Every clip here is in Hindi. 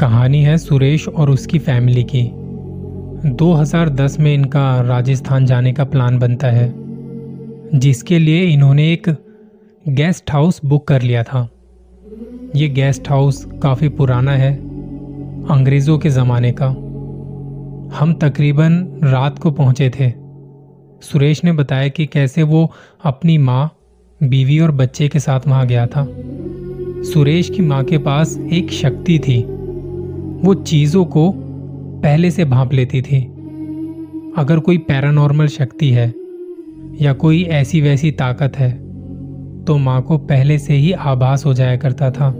कहानी है सुरेश और उसकी फैमिली की। 2010 में इनका राजस्थान जाने का प्लान बनता है, जिसके लिए इन्होंने एक गेस्ट हाउस बुक कर लिया था। ये गेस्ट हाउस काफ़ी पुराना है, अंग्रेज़ों के ज़माने का। हम तकरीबन रात को पहुँचे थे। सुरेश ने बताया कि कैसे वो अपनी माँ, बीवी और बच्चे के साथ वहाँ गया था। सुरेश की माँ के पास एक शक्ति थी। वो चीज़ों को पहले से भांप लेती थी। अगर कोई पैरानॉर्मल शक्ति है या कोई ऐसी वैसी ताकत है तो माँ को पहले से ही आभास हो जाया करता था।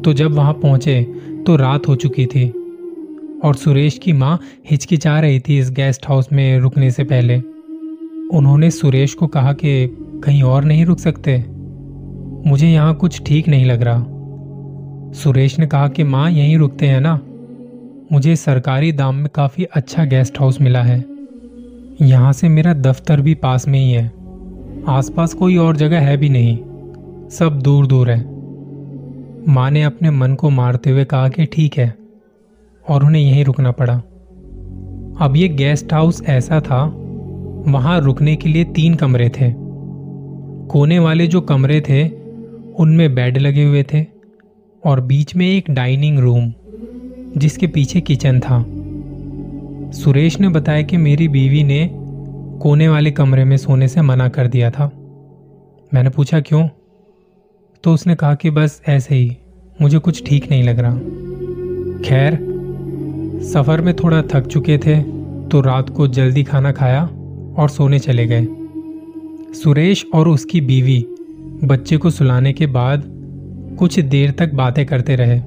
तो जब वहाँ पहुँचे तो रात हो चुकी थी और सुरेश की माँ हिचकिचा रही थी इस गेस्ट हाउस में रुकने से पहले। उन्होंने सुरेश को कहा कि कहीं और नहीं रुक सकते? मुझे यहाँ कुछ ठीक नहीं लग रहा। सुरेश ने कहा कि माँ यहीं रुकते हैं ना। मुझे सरकारी दाम में काफ़ी अच्छा गेस्ट हाउस मिला है। यहाँ से मेरा दफ्तर भी पास में ही है। आसपास कोई और जगह है भी नहीं। सब दूर दूर है। माँ ने अपने मन को मारते हुए कहा कि ठीक है, और उन्हें यहीं रुकना पड़ा। अब ये गेस्ट हाउस ऐसा था, वहाँ रुकने के लिए तीन कमरे थे। कोने वाले जो कमरे थे, उनमें बेड लगे हुए थे। और बीच में एक डाइनिंग रूम, जिसके पीछे किचन था। सुरेश ने बताया कि मेरी बीवी ने कोने वाले कमरे में सोने से मना कर दिया था। मैंने पूछा, क्यों? तो उसने कहा कि बस ऐसे ही, मुझे कुछ ठीक नहीं लग रहा। खैर, सफ़र में थोड़ा थक चुके थे तो रात को जल्दी खाना खाया और सोने चले गए। सुरेश और उसकी बीवी बच्चे को सुलाने के बाद कुछ देर तक बातें करते रहे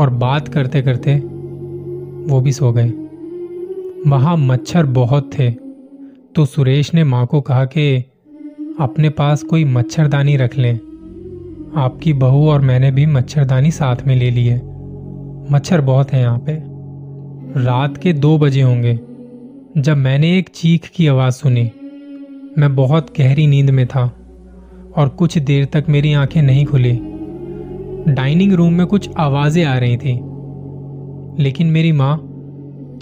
और बात करते करते वो भी सो गए। वहाँ मच्छर बहुत थे तो सुरेश ने माँ को कहा कि, अपने पास कोई मच्छरदानी रख लें। आपकी बहू और मैंने भी मच्छरदानी साथ में ले ली है मच्छर बहुत है यहाँ पे। रात के दो बजे होंगे, जब मैंने एक चीख की आवाज़ सुनी। मैं बहुत गहरी नींद में था और कुछ देर तक मेरी आँखें नहीं खुली। डाइनिंग रूम में कुछ आवाज़ें आ रही थी, लेकिन मेरी माँ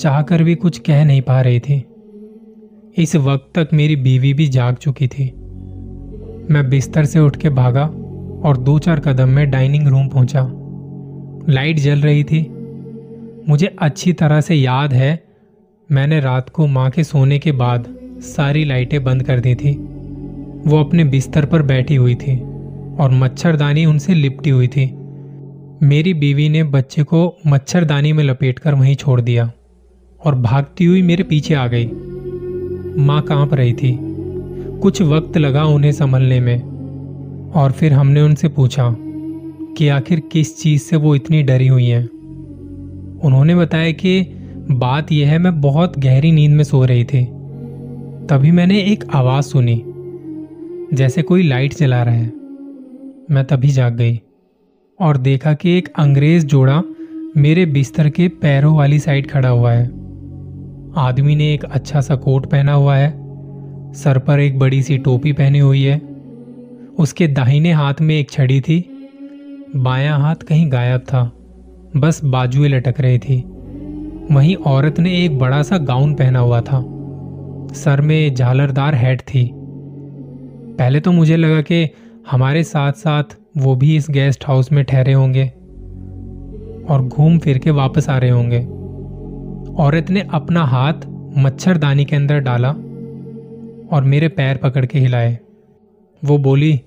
चाहकर भी कुछ कह नहीं पा रही थी। इस वक्त तक मेरी बीवी भी जाग चुकी थी। मैं बिस्तर से उठ के भागा और दो चार कदम में डाइनिंग रूम पहुँचा। लाइट जल रही थी। मुझे अच्छी तरह से याद है, मैंने रात को माँ के सोने के बाद सारी लाइटें बंद कर दी थी। वो अपने बिस्तर पर बैठी हुई थी। और मच्छरदानी उनसे लिपटी हुई थी। मेरी बीवी ने बच्चे को मच्छरदानी में लपेटकर वहीं छोड़ दिया और भागती हुई मेरे पीछे आ गई। माँ काँप रही थी। कुछ वक्त लगा उन्हें संभलने में और फिर हमने उनसे पूछा कि आखिर किस चीज़ से वो इतनी डरी हुई हैं। उन्होंने बताया कि बात यह है, मैं बहुत गहरी नींद में सो रही थी। तभी मैंने एक आवाज़ सुनी, जैसे कोई लाइट जला रहा है। मैं तभी जाग गई और देखा कि एक अंग्रेज़ जोड़ा मेरे बिस्तर के पैरों वाली साइड खड़ा हुआ है। आदमी ने एक अच्छा सा कोट पहना हुआ है, सर पर एक बड़ी सी टोपी पहनी हुई है। उसके दाहिने हाथ में एक छड़ी थी, बायां हाथ कहीं गायब था, बस बाजुएँ लटक रही थी। वहीं औरत ने एक बड़ा सा गाउन पहना हुआ था, सर में झालरदार हेड थी। पहले तो मुझे लगा कि हमारे साथ साथ वो भी इस गेस्ट हाउस में ठहरे होंगे और घूम फिर के वापस आ रहे होंगे। औरत ने अपना हाथ मच्छरदानी के अंदर डाला और मेरे पैर पकड़ के हिलाए। वो बोली,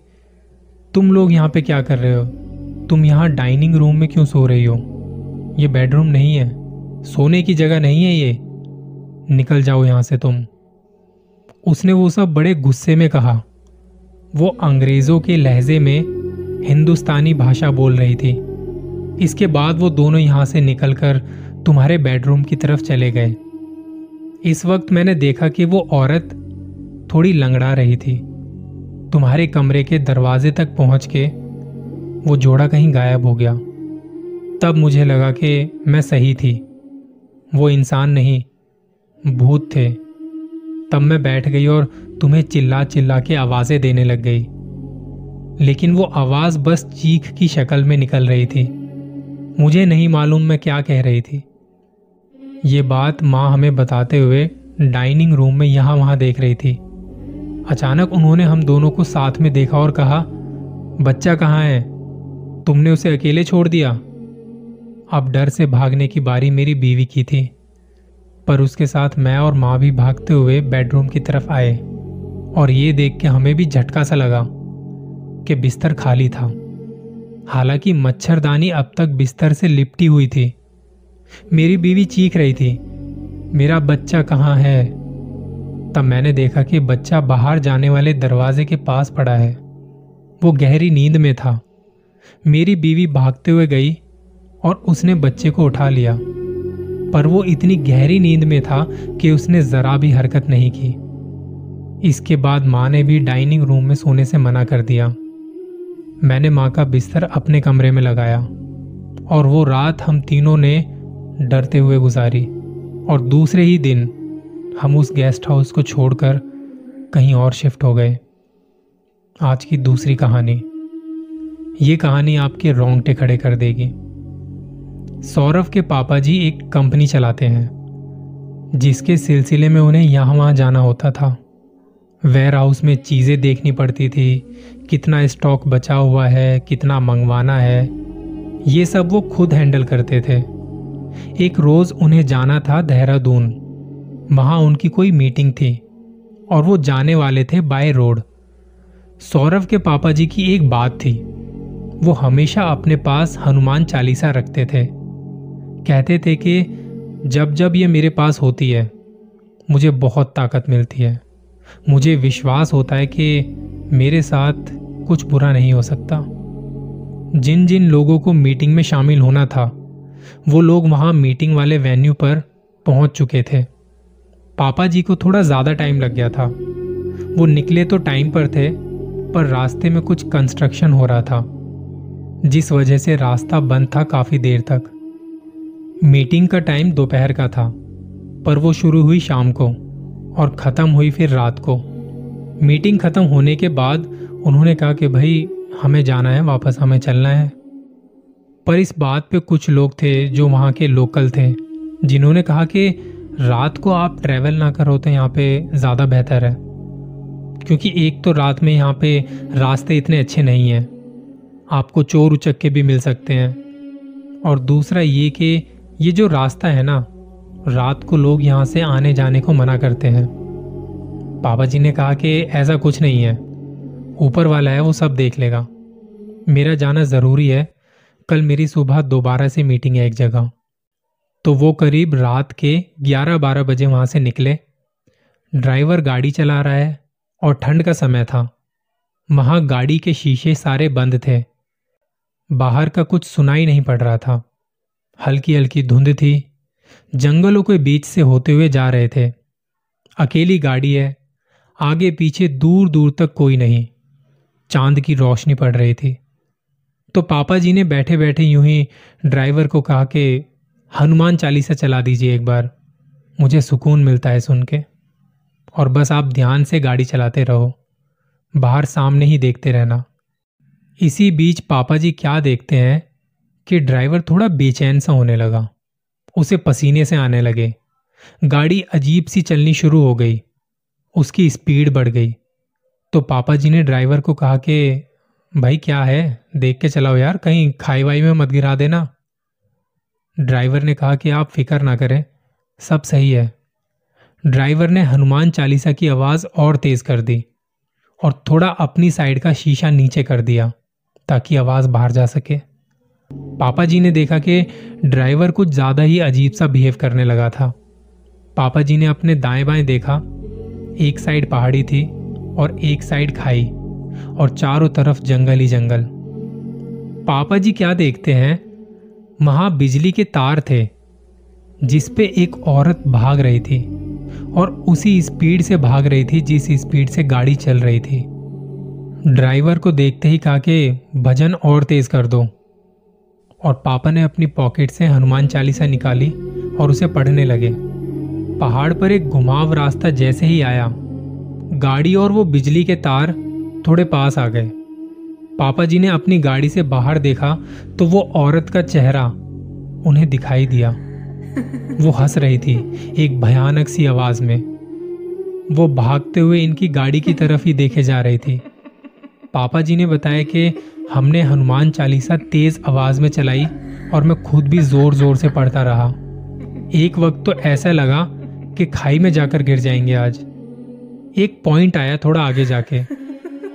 तुम लोग यहाँ पे क्या कर रहे हो? तुम यहाँ डाइनिंग रूम में क्यों सो रही हो? ये बेडरूम नहीं है। सोने की जगह नहीं है ये। निकल जाओ यहाँ से तुम। उसने वो सब बड़े गुस्से में कहा। वो अंग्रेज़ों के लहजे में हिंदुस्तानी भाषा बोल रही थी। इसके बाद वो दोनों यहाँ से निकलकर तुम्हारे बेडरूम की तरफ़ चले गए। इस वक्त मैंने देखा कि वो औरत थोड़ी लंगड़ा रही थी। तुम्हारे कमरे के दरवाजे तक पहुँच के वो जोड़ा कहीं गायब हो गया। तब मुझे लगा कि मैं सही थी। वो इंसान नहीं, भूत थे। तब मैं बैठ गई और तुम्हें चिल्ला चिल्ला के आवाज़ें देने लग गई। लेकिन वो आवाज़ बस चीख की शक्ल में निकल रही थी। मुझे नहीं मालूम मैं क्या कह रही थी। ये बात माँ हमें बताते हुए डाइनिंग रूम में यहाँ वहाँ देख रही थी। अचानक उन्होंने हम दोनों को साथ में देखा और कहा, बच्चा कहाँ है? तुमने उसे अकेले छोड़ दिया? अब डर से भागने की बारी मेरी बीवी की थी। पर उसके साथ मैं और माँ भी भागते हुए बेडरूम की तरफ़ आए। और ये देख के हमें भी झटका सा लगा कि बिस्तर खाली था। हालाँकि मच्छरदानी अब तक बिस्तर से लिपटी हुई थी। मेरी बीवी चीख रही थी, मेरा बच्चा कहाँ है? तब मैंने देखा कि बच्चा बाहर जाने वाले दरवाजे के पास पड़ा है। वो गहरी नींद में था। मेरी बीवी भागते हुए गई और उसने बच्चे को उठा लिया। पर वो इतनी गहरी नींद में था कि उसने जरा भी हरकत नहीं की। इसके बाद माँ ने भी डाइनिंग रूम में सोने से मना कर दिया। मैंने माँ का बिस्तर अपने कमरे में लगाया और वो रात हम तीनों ने डरते हुए गुजारी और दूसरे ही दिन हम उस गेस्ट हाउस को छोड़कर कहीं और शिफ्ट हो गए। आज की दूसरी कहानी। ये कहानी आपके रोंगटे खड़े कर देगी। सौरभ के पापा जी एक कंपनी चलाते हैं, जिसके सिलसिले में उन्हें यहाँ वहाँ जाना होता था। वेयर हाउस में चीज़ें देखनी पड़ती थी। कितना स्टॉक बचा हुआ है, कितना मंगवाना है। ये सब वो खुद हैंडल करते थे। एक रोज उन्हें जाना था देहरादून। वहाँ उनकी कोई मीटिंग थी और वो जाने वाले थे बाय रोड। सौरभ के पापा जी की एक बात थी। वो हमेशा अपने पास हनुमान चालीसा रखते थे। कहते थे कि जब जब ये मेरे पास होती है, मुझे बहुत ताकत मिलती है। मुझे विश्वास होता है कि मेरे साथ कुछ बुरा नहीं हो सकता। जिन जिन लोगों को मीटिंग में शामिल होना था, वो लोग वहाँ मीटिंग वाले वेन्यू पर पहुँच चुके थे। पापा जी को थोड़ा ज़्यादा टाइम लग गया था। वो निकले तो टाइम पर थे, पर रास्ते में कुछ कंस्ट्रक्शन हो रहा था, जिस वजह से रास्ता बंद था काफ़ी देर तक। मीटिंग का टाइम दोपहर का था, पर वो शुरू हुई शाम को। और ख़त्म हुई फिर रात को। मीटिंग ख़त्म होने के बाद उन्होंने कहा कि भाई, हमें जाना है, वापस हमें चलना है। पर इस बात पे कुछ लोग थे जो वहाँ के लोकल थे, जिन्होंने कहा कि रात को आप ट्रैवल ना करो तो यहाँ पे ज़्यादा बेहतर है। क्योंकि एक तो रात में यहाँ पे रास्ते इतने अच्छे नहीं हैं। आपको चोर उचक्के भी मिल सकते हैं। और दूसरा ये कि ये जो रास्ता है ना रात को लोग यहाँ से आने जाने को मना करते हैं। पापा जी ने कहा कि ऐसा कुछ नहीं है। ऊपर वाला है, वो सब देख लेगा। मेरा जाना ज़रूरी है। कल मेरी सुबह दोबारा से मीटिंग है एक जगह। तो वो करीब रात के 11-12 बजे वहाँ से निकले। ड्राइवर गाड़ी चला रहा है और ठंड का समय था। वहाँ गाड़ी के शीशे सारे बंद थे। बाहर का कुछ सुनाई नहीं पड़ रहा था। हल्की हल्की धुंध थी। जंगलों के बीच से होते हुए जा रहे थे। अकेली गाड़ी है। आगे पीछे दूर दूर तक कोई नहीं। चाँद की रोशनी पड़ रही थी। तो पापा जी ने बैठे बैठे यूँ ही ड्राइवर को कहा कि, हनुमान चालीसा चला दीजिए एक बार। मुझे सुकून मिलता है सुन के। और बस आप ध्यान से गाड़ी चलाते रहो। बाहर सामने ही देखते रहना। इसी बीच पापा जी क्या देखते हैं कि ड्राइवर थोड़ा बेचैन सा होने लगा। उसे पसीने से आने लगे। गाड़ी अजीब सी चलनी शुरू हो गई। उसकी स्पीड बढ़ गई। तो पापा जी ने ड्राइवर को कहा कि, भाई, क्या है? देख के चलाओ यार, कहीं खाई वाई में मत गिरा देना। ड्राइवर ने कहा कि, आप फ़िक्र ना करें, सब सही है। ड्राइवर ने हनुमान चालीसा की आवाज़ और तेज कर दी और थोड़ा अपनी साइड का शीशा नीचे कर दिया ताकि आवाज़ बाहर जा सके। पापा जी ने देखा कि ड्राइवर कुछ ज़्यादा ही अजीब सा बिहेव करने लगा था। पापा जी ने अपने दाएँ बाएँ देखा। एक साइड पहाड़ी थी और एक साइड खाई और चारों तरफ़ जंगल ही जंगल। पापा जी क्या देखते हैं? वहाँ बिजली के तार थे, जिस पे एक औरत भाग रही थी और उसी स्पीड से भाग रही थी, जिस स्पीड से गाड़ी चल रही थी। ड्राइवर को देखते ही कहा कि, भजन और तेज कर दो। और पापा ने अपनी पॉकेट से हनुमान चालीसा निकाली और उसे पढ़ने लगे। पहाड़ पर एक घुमाव रास्ता जैसे ही आया। गाड़ी और वो बिजली के तार थोड़े पास आ गए। पापा जी ने अपनी गाड़ी से बाहर देखा तो वो औरत का चेहरा उन्हें दिखाई दिया। वो हंस रही थी एक भयानक सी आवाज़ में। वो भागते हुए इनकी गाड़ी की तरफ़ ही देखे जा रही थी। पापा जी ने बताया कि हमने हनुमान चालीसा तेज आवाज़ में चलाई और मैं खुद भी ज़ोर ज़ोर से पढ़ता रहा। एक वक्त तो ऐसा लगा कि खाई में जाकर गिर जाएँगे आज। एक पॉइंट आया थोड़ा आगे जाके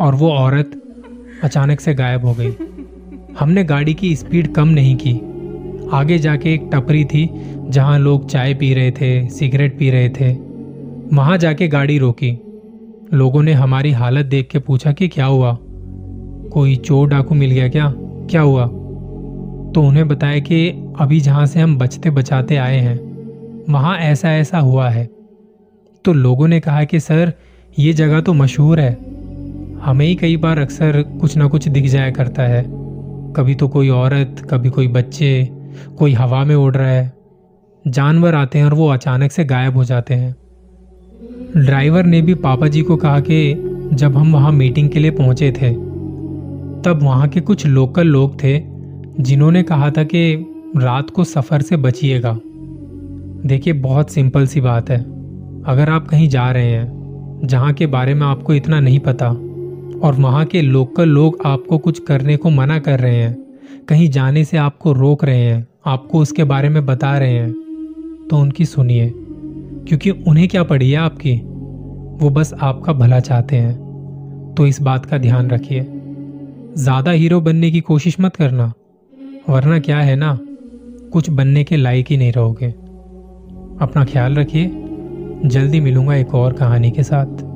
और वो औरत अचानक से गायब हो गई। हमने गाड़ी की स्पीड कम नहीं की। आगे जाके एक टपरी थी जहाँ लोग चाय पी रहे थे, सिगरेट पी रहे थे। वहाँ जाके गाड़ी रोकी। लोगों ने हमारी हालत देख के पूछा कि क्या हुआ? कोई चोर डाकू मिल गया क्या? क्या हुआ? तो उन्हें बताया कि अभी जहाँ से हम बचते बचाते आए हैं, वहाँ ऐसा ऐसा हुआ है। तो लोगों ने कहा कि, सर, ये जगह तो मशहूर है। हमें ही कई बार अक्सर कुछ ना कुछ दिख जाया करता है। कभी तो कोई औरत, कभी कोई बच्चे, कोई हवा में उड़ रहा है। जानवर आते हैं और वो अचानक से गायब हो जाते हैं। ड्राइवर ने भी पापा जी को कहा कि, जब हम वहाँ मीटिंग के लिए पहुँचे थे तब वहाँ के कुछ लोकल लोग थे, जिन्होंने कहा था कि रात को सफ़र से बचिएगा। देखिए, बहुत सिंपल सी बात है। अगर आप कहीं जा रहे हैं, जहाँ के बारे में आपको इतना नहीं पता, और वहाँ के लोकल लोग आपको कुछ करने को मना कर रहे हैं, कहीं जाने से आपको रोक रहे हैं, आपको उसके बारे में बता रहे हैं तो उनकी सुनिए, क्योंकि उन्हें क्या पड़ी है आपकी? वो बस आपका भला चाहते हैं। तो इस बात का ध्यान रखिए। ज़्यादा हीरो बनने की कोशिश मत करना, वरना क्या है ना, कुछ बनने के लायक ही नहीं रहोगे। अपना ख्याल रखिए, जल्दी मिलूँगा एक और कहानी के साथ।